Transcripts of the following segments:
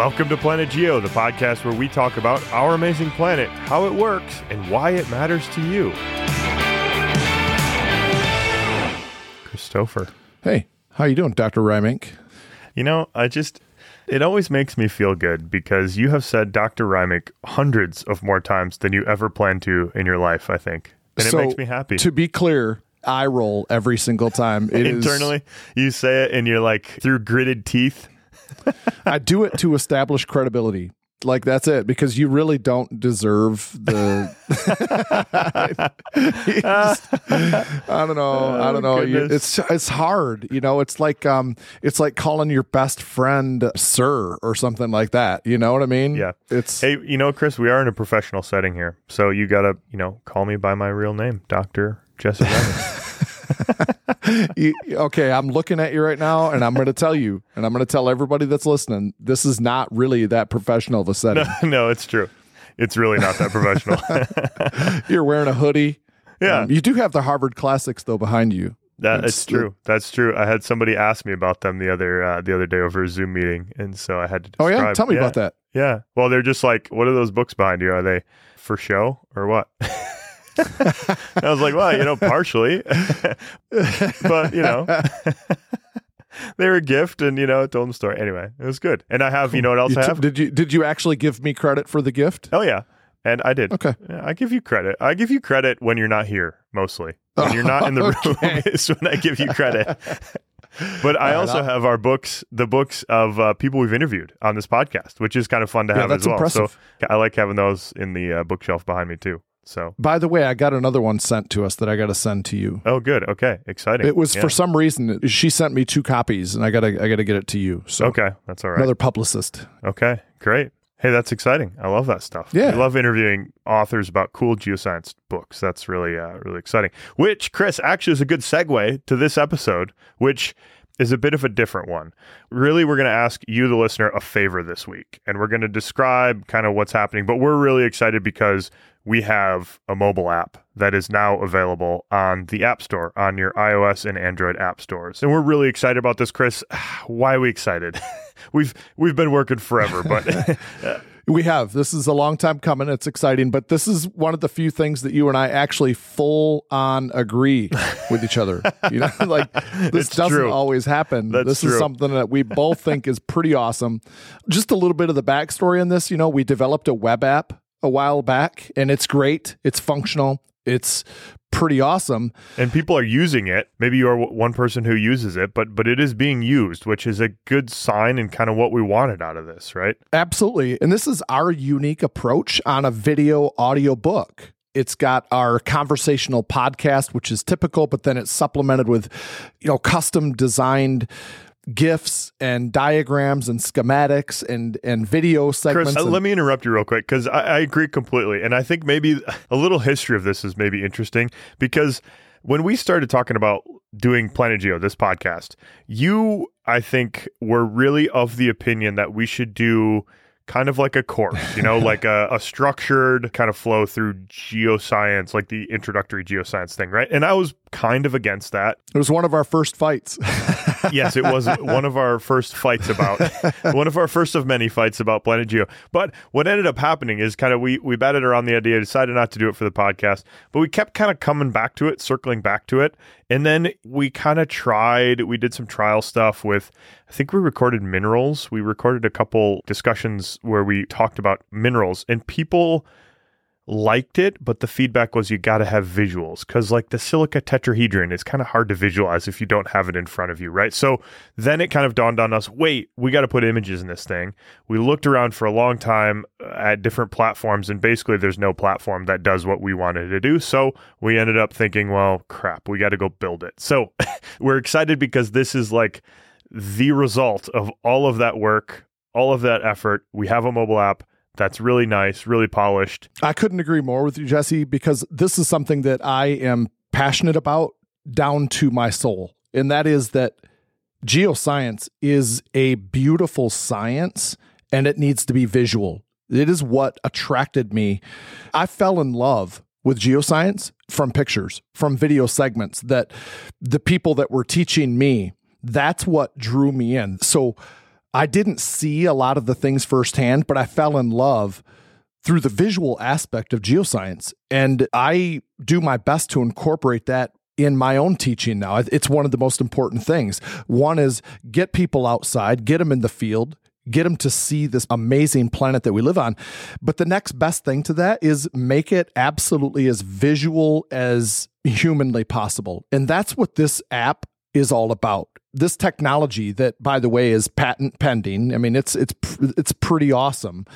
Welcome to Planet Geo, the podcast where we talk about our amazing planet, how it works, and why it matters to you. Christopher. Hey, how you doing, Dr. Reimink? You know, I just it always makes me feel good because you have said Dr. Reimink hundreds of more times than you ever planned to in your life, I think. And So, it makes me happy. To be clear, I roll every single time. It is- Internally, you say it and you're like through gritted teeth. I do it to establish credibility. Like that's it, because you really don't deserve the. Just- I don't know. I don't know. You- Oh, it's it's hard. You know, it's like um, it's like calling your best friend sir or something like that. You know what I mean? Yeah. It's Hey, you know, Chris, we are in a professional setting here. So you got to, you know, call me by my real name, Dr. Jesse. you, okay, I'm looking at you right now, and I'm going to tell you, and I'm going to tell everybody that's listening, this is not really that professional of a setting. no, it's true. It's really not that professional. You're wearing a hoodie. Yeah. Um, you do have the Harvard Classics though behind you. That It's true. That's true. I had somebody ask me about them the other uh, the other day over a Zoom meeting, and so I had to. Oh yeah, tell me about that. Yeah. Well, they're just like, what are those books behind you? Are they for show or what? I was like, well, you know, partially, but you know, they were a gift, and you know, told them the story. Anyway, it was good, and I have, you know, what else You I t- have? did you did you actually give me credit for the gift? Oh yeah, and I did. Okay. Yeah, I give you credit. I give you credit when you're not here, mostly. When you're not in the Okay. room is when I give you credit. But I also I'll- have our books, the books of uh, people we've interviewed on this podcast, which is kind of fun to Yeah, have that's as well. impressive. So I like having those in the uh, bookshelf behind me too. So By the way, I got another one sent to us that I got to send to you. oh, good. Okay, exciting. It was Yeah. for some reason she sent me two copies, and I gotta I gotta get it to you. So okay. That's all right. another publicist. Okay, great. Hey, that's exciting. I love that stuff. Yeah. I love interviewing authors about cool geoscience books. That's really, uh, really exciting. Which, Chris, actually is a good segue to this episode, which is a bit of a different one. Really, we're going to ask you, the listener, a favor this week, and we're going to describe kind of what's happening. But we're really excited because we have a mobile app that is now available on the App Store, on your iOS and Android app stores. And we're really excited about this, Chris. Why are we excited? we've we've been working forever, but We have. This is a long time coming. It's exciting, but this is one of the few things that you and I actually full on agree with each other. You know, like this It's doesn't true. always happen. That's this true. is something that we both think is pretty awesome. Just a little bit of the backstory on this. You know, we developed a web app a while back, and it's great. It's functional. It's pretty awesome. and people are using it. Maybe you are w- one person who uses it, but but it is being used, which is a good sign and kind of what we wanted out of this, right? Absolutely. And this is our unique approach on a video audio book. It's got our conversational podcast, which is typical, but then it's supplemented with, you know, custom designed gifs and diagrams and schematics and and video segments. Chris, uh, and- let me interrupt you real quick because I, I agree completely, and I think maybe a little history of this is maybe interesting because when we started talking about doing Planet Geo, this podcast, you, I think, were really of the opinion that we should do kind of like a course, you know, like a, a structured kind of flow through geoscience, like the introductory geoscience thing, right? And I was kind of against that. it was one of our first fights. yes, it was one of our first fights about one of our first of many fights about Planet Geo. But what ended up happening is kind of we we batted around the idea, decided not to do it for the podcast, but we kept kind of coming back to it, circling back to it, and then we kind of tried. We did some trial stuff with. I think we recorded minerals. We recorded a couple discussions where we talked about minerals, and people liked it, but the feedback was you got to have visuals because, like the silica tetrahedron, it's kind of hard to visualize if you don't have it in front of you, right? So then it kind of dawned on us wait, we got to put images in this thing. We looked around for a long time uh, at different platforms, and basically, there's no platform that does what we wanted to do. So we ended up thinking, well, crap, we got to go build it. So we're excited because this is like the result of all of that work, all of that effort. We have a mobile app that's really nice, really polished. I couldn't agree more with you, Jesse, because this is something that I am passionate about down to my soul. And that is that geoscience is a beautiful science and it needs to be visual. It is what attracted me. I fell in love with geoscience from pictures, from video segments that the people that were teaching me, that's what drew me in. So I didn't see a lot of the things firsthand, but I fell in love through the visual aspect of geoscience. And I do my best to incorporate that in my own teaching now. It's one of the most important things. One is get people outside, get them in the field, get them to see this amazing planet that we live on. But the next best thing to that is make it absolutely as visual as humanly possible. And that's what this app is all about this technology that by the way is patent pending i mean it's it's it's pretty awesome.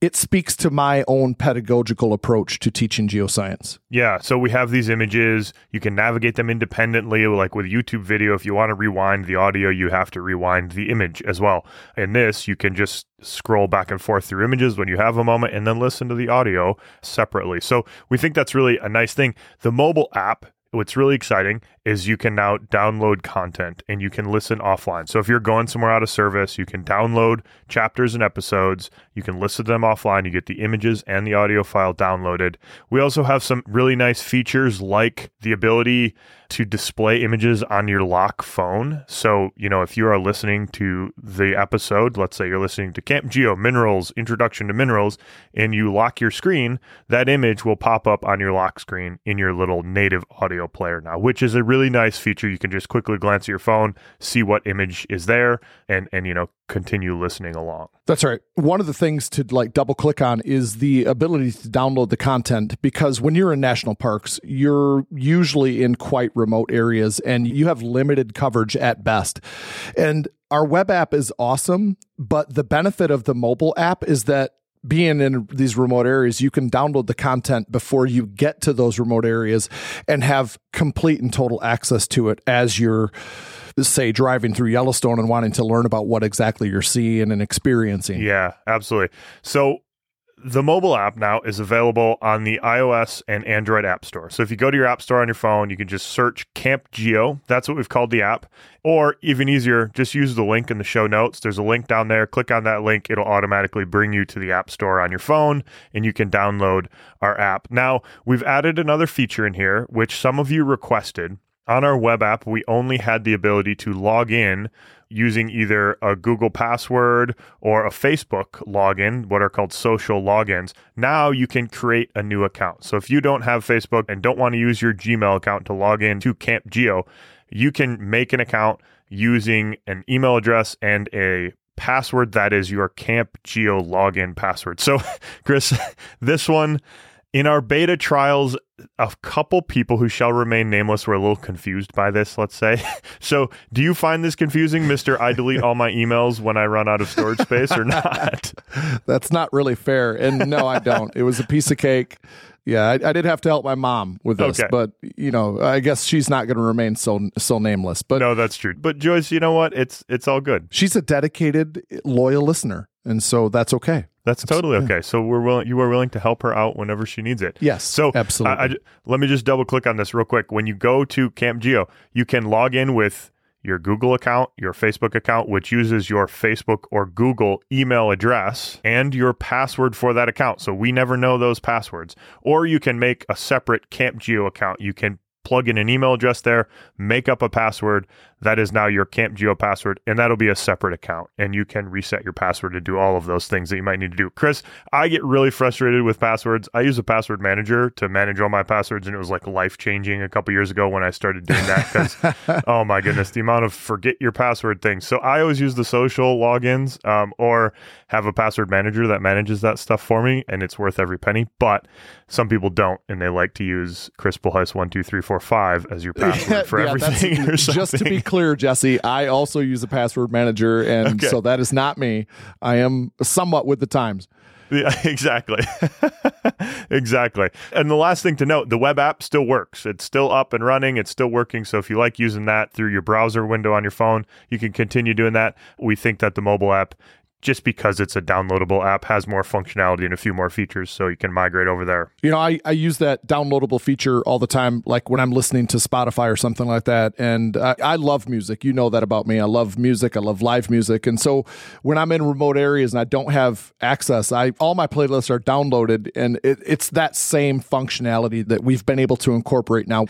It speaks to my own pedagogical approach to teaching geoscience. Yeah so we have these images. You can navigate them independently like with youtube video. If you want to rewind the audio you have to rewind the image as well. In this you can just scroll back and forth through images when you have a moment and then listen to the audio separately. So we think that's really a nice thing. The mobile app what's really exciting is you can now download content and you can listen offline. So if you're going somewhere out of service, you can download chapters and episodes. You can listen to them offline. You get the images and the audio file downloaded. We also have some really nice features like the ability to display images on your lock phone. So, you know, if you are listening to the episode, let's say you're listening to Camp Geo Minerals Introduction to Minerals, and you lock your screen, that image will pop up on your lock screen in your little native audio player now, which is a really nice feature. You can just quickly glance at your phone, see what image is there, and and you know continue listening along. That's right. One of the things to like double click on is the ability to download the content because when you're in national parks, you're usually in quite remote areas and you have limited coverage at best. And our web app is awesome, but the benefit of the mobile app is that being in these remote areas, you can download the content before you get to those remote areas and have complete and total access to it as you're, say, driving through Yellowstone and wanting to learn about what exactly you're seeing and experiencing. Yeah, absolutely. So the mobile app now is available on the iOS and Android App Store. So if you go to your App Store on your phone, you can just search Camp Geo. That's what we've called the app. Or even easier, just use the link in the show notes. There's a link down there. Click on that link. It'll automatically bring you to the App Store on your phone and you can download our app. Now, we've added another feature in here, which some of you requested. On our web app, we only had the ability to log in using either a Google password or a Facebook login, what are called social logins. Now you can create a new account. So if you don't have Facebook and don't want to use your Gmail account to log in to Camp Geo, you can make an account using an email address and a password that is your Camp Geo login password. So, Chris, this one in our beta trials, a couple people who shall remain nameless were a little confused by this, let's say. So, do you find this confusing, Mr. I delete all my emails when I run out of storage space or not? That's not really fair. And no, I don't. It was a piece of cake. Yeah, I, I did have to help my mom with this, okay. but you know, I guess she's not going to remain so so nameless. But no, that's true. But Joyce, you know what? It's it's all good. She's a dedicated, loyal listener, and so that's okay. That's totally okay. So we're willing. You are willing to help her out whenever she needs it. Yes. So absolutely. I, I, let me just double click on this real quick. When you go to Camp Geo, you can log in with your Google account, your Facebook account, which uses your Facebook or Google email address and your password for that account. So we never know those passwords. Or you can make a separate Camp Geo account. You can plug in an email address there, make up a password, that is now your Camp Geo password, and that'll be a separate account. And you can reset your password to do all of those things that you might need to do. Chris, I get really frustrated with passwords. I use a password manager to manage all my passwords, and it was like life changing a couple years ago when I started doing that because, oh my goodness, the amount of forget your password things. So I always use the social logins um, or have a password manager that manages that stuff for me, and it's worth every penny. But some people don't, and they like to use Chris Bullhuis12345 as your password for yeah, everything or something. Just to be clear, Jesse, I also use a password manager, and okay. so that is not me. I am somewhat with the times. Yeah, exactly. exactly. And the last thing to note, the web app still works. It's still up and running. It's still working. So if you like using that through your browser window on your phone, you can continue doing that. We think that the mobile app just because it's a downloadable app has more functionality and a few more features so you can migrate over there. You know i, I use that downloadable feature all the time like when i'm listening to spotify or something like that and I, I love music. You know that about me. I love music. I love live music. And so when i'm in remote areas and i don't have access i all my playlists are downloaded and it, it's that same functionality that we've been able to incorporate now.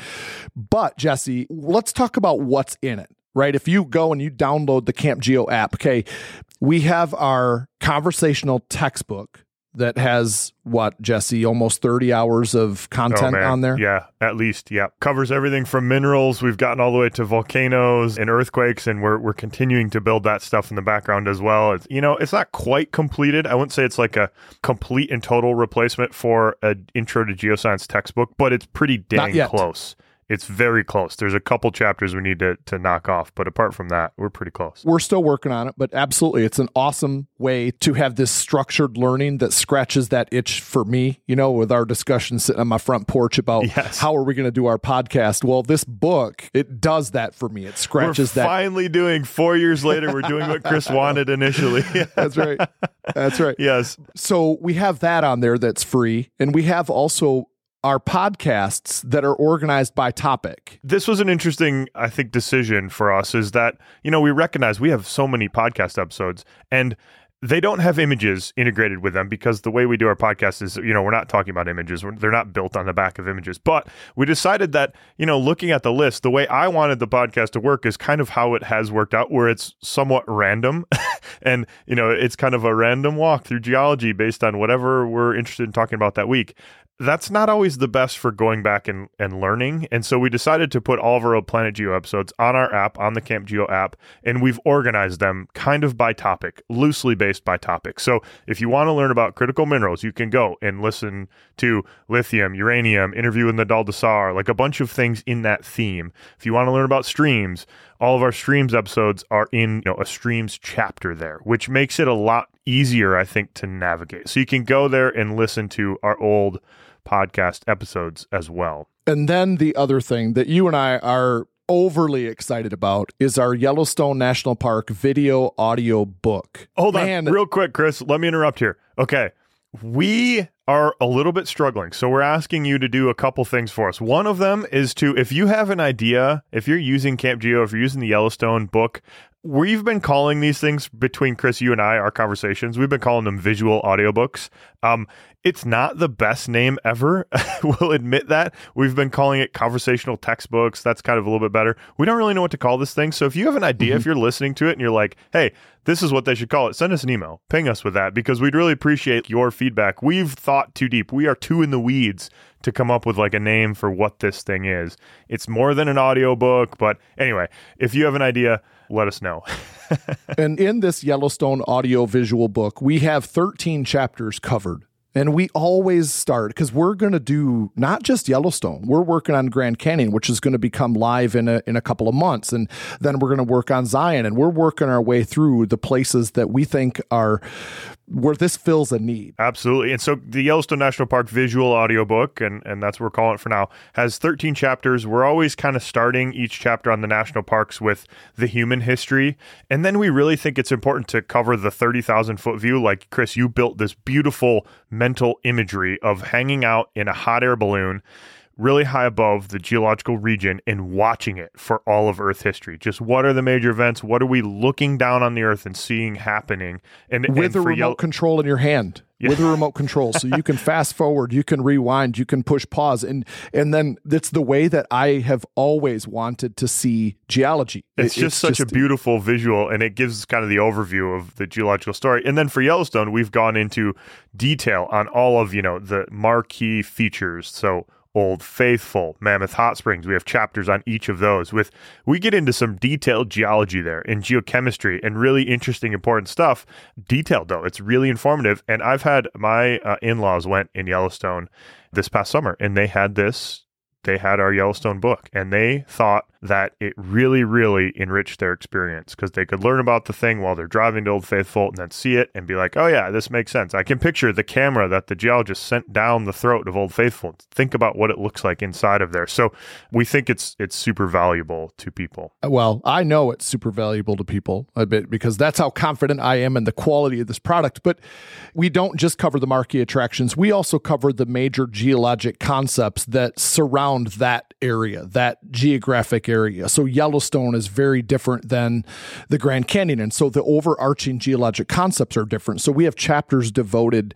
But jesse let's talk about what's in it right? If you go and you download the Camp Geo app, okay, we have our conversational textbook that has what Jesse almost 30 hours of content Oh, on there. Yeah, at least. Yeah, covers everything from minerals. We've gotten all the way to volcanoes and earthquakes, and we're we're continuing to build that stuff in the background as well. It's, you know, it's not quite completed. I wouldn't say it's like a complete and total replacement for an intro to geoscience textbook, but it's pretty dang close. It's very close. There's a couple chapters we need to to knock off, but apart from that, we're pretty close. We're still working on it, but absolutely, it's an awesome way to have this structured learning that scratches that itch for me. You know, with our discussion sitting on my front porch about Yes. how are we going to do our podcast. Well, this book it does that for me. It We're scratches that. finally doing four years later. We're doing what Chris wanted initially. That's right. That's right. yes, So we have that on there that's free, and we have also our podcasts that are organized by topic. this was an interesting i think decision for us is that you know we recognize we have so many podcast episodes and they don't have images integrated with them because the way we do our podcast is you know we're not talking about images. We're- they're not built on the back of images. But we decided that you know looking at the list the way i wanted the podcast to work is kind of how it has worked out where it's somewhat random and you know it's kind of a random walk through geology based on whatever we're interested in talking about that week that's not always the best for going back and, and learning. And so we decided to put all of our old Planet Geo episodes on our app, on the Camp Geo app, and we've organized them kind of by topic, loosely based by topic. So if you want to learn about critical minerals, you can go and listen to lithium, uranium, interview with Nadal Desar, like a bunch of things in that theme. If you want to learn about streams, all of our streams episodes are in you know a streams chapter there, which makes it a lot easier, I think, to navigate. So you can go there and listen to our old podcast episodes as well. And then the other thing that you and I are overly excited about is our Yellowstone National Park video audio book. Hold Man, on, real quick, Chris. Let me interrupt here. Okay. We are a little bit struggling. So we're asking you to do a couple things for us. One of them is to, if you have an idea, if you're using Camp Geo, if you're using the Yellowstone book, we've been calling these things between Chris, you and I, our conversations, we've been calling them visual audiobooks. Um, it's not the best name ever. we'll admit that. We've been calling it conversational textbooks. That's kind of a little bit better. We don't really know what to call this thing. So if you have an idea, if you're listening to it and you're like, hey, this is what they should call it, send us an email. Ping us with that because we'd really appreciate your feedback. We've thought too deep. We are too in the weeds to come up with like a name for what this thing is. It's more than an audiobook, but anyway, if you have an idea, let us know. and in this Yellowstone audio visual book, we have 13 chapters covered. And we always start because we're going to do not just Yellowstone. We're working on Grand Canyon, which is going to become live in a in a couple of months, and then we're going to work on Zion, and we're working our way through the places that we think are where this fills a need. Absolutely. And so the Yellowstone National Park visual audiobook, and, and that's what we're calling it for now, has 13 chapters. We're always kind of starting each chapter on the national parks with the human history. And then we really think it's important to cover the 30,000 foot view. Like, Chris, you built this beautiful mental imagery of hanging out in a hot air balloon really high above the geological region and watching it for all of Earth history. Just what are the major events? What are we looking down on the Earth and seeing happening? And with and a remote Yellow- control in your hand with a remote control so you can fast forward you can rewind you can push pause and and then it's the way that i have always wanted to see geology It's It- just such a beautiful visual, and it gives kind of the overview of the geological story. And then for Yellowstone, we've gone into detail on all of you know the marquee features. So Old Faithful, Mammoth Hot Springs. We have chapters on each of those. With we get into some detailed geology there and geochemistry and really interesting, important stuff. Detailed though, it's really informative. And I've had my uh, in-laws went in Yellowstone this past summer, and they had this they had our Yellowstone book and they thought that it really, really enriched their experience because they could learn about the thing while they're driving to Old Faithful and then see it and be like, oh, yeah, this makes sense. I can picture the camera that the geologist sent down the throat of Old Faithful. Think about what it looks like inside of there. So we think it's it's super valuable to people. well i know it's super valuable to people a bit because that's how confident i am in the quality of this product but we don't just cover the marquee attractions we also cover the major geologic concepts that surround that area that geographic area. So yellowstone is very different than the grand canyon. And so the overarching geologic concepts are different. So we have chapters devoted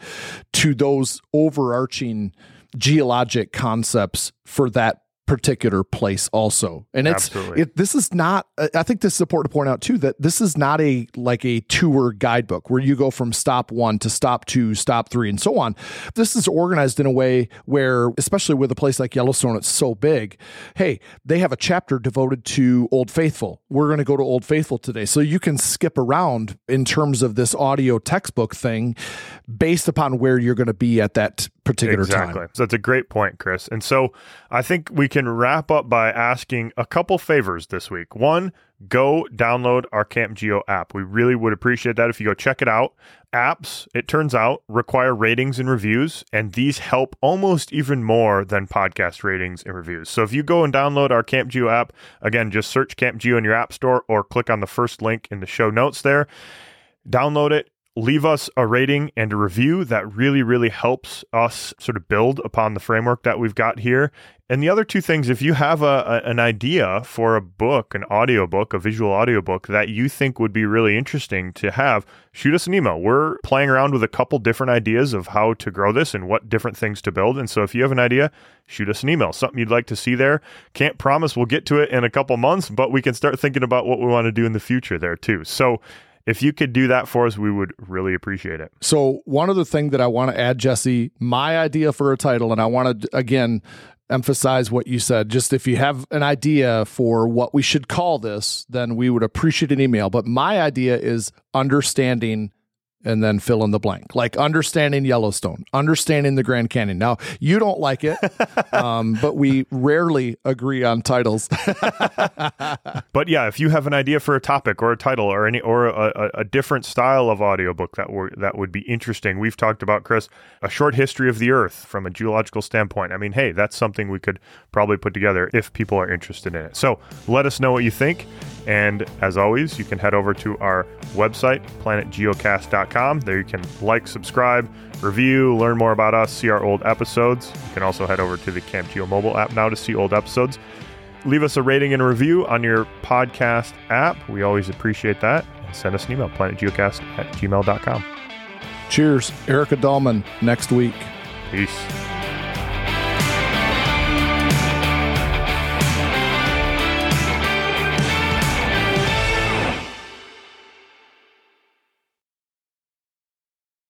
to those overarching geologic concepts for that particular place also and it's Absolutely. it this is not i think this is important to point out too that this is not a like a tour guidebook where you go from stop one to stop two stop three and so on this is organized in a way where especially with a place like yellowstone it's so big hey they have a chapter devoted to old faithful we're going to go to old faithful today so you can skip around in terms of this audio textbook thing based upon where you're going to be at that particular exactly. time So that's a great point, Chris. And so I think we can wrap up by asking a couple favors this week. One, go download our Camp Geo app. We really would appreciate that if you go check it out. Apps, it turns out, require ratings and reviews, and these help almost even more than podcast ratings and reviews. So if you go and download our Camp Geo app, again, just search Camp Geo in your app store or click on the first link in the show notes there. Download it, leave us a rating and a review. That really, really helps us sort of build upon the framework that we've got here. And the other two things, if you have a, a, an idea for a book, an audiobook, a visual audiobook that you think would be really interesting to have, shoot us an email. We're playing around with a couple different ideas of how to grow this and what different things to build. And so if you have an idea, shoot us an email. Something you'd like to see there. Can't promise we'll get to it in a couple months, but we can start thinking about what we want to do in the future there too. So if you could do that for us, we would really appreciate it. So, one other thing that I want to add, Jesse, my idea for a title, and I want to again emphasize what you said. Just if you have an idea for what we should call this, then we would appreciate an email. But my idea is understanding and then fill in the blank, like understanding Yellowstone, understanding the Grand Canyon. Now, you don't like it, um, but we rarely agree on titles. But yeah, if you have an idea for a topic or a title or any or a, a, a different style of audiobook that were that would be interesting, we've talked about Chris a short history of the Earth from a geological standpoint. I mean, hey, that's something we could probably put together if people are interested in it. So let us know what you think. And as always, you can head over to our website, planetgeocast.com. There you can like, subscribe, review, learn more about us, see our old episodes. You can also head over to the Camp Geo mobile app now to see old episodes. Leave us a rating and a review on your podcast app. We always appreciate that. And send us an email, planetgeocast at gmail.com. Cheers. Erica Dahlman next week. Peace.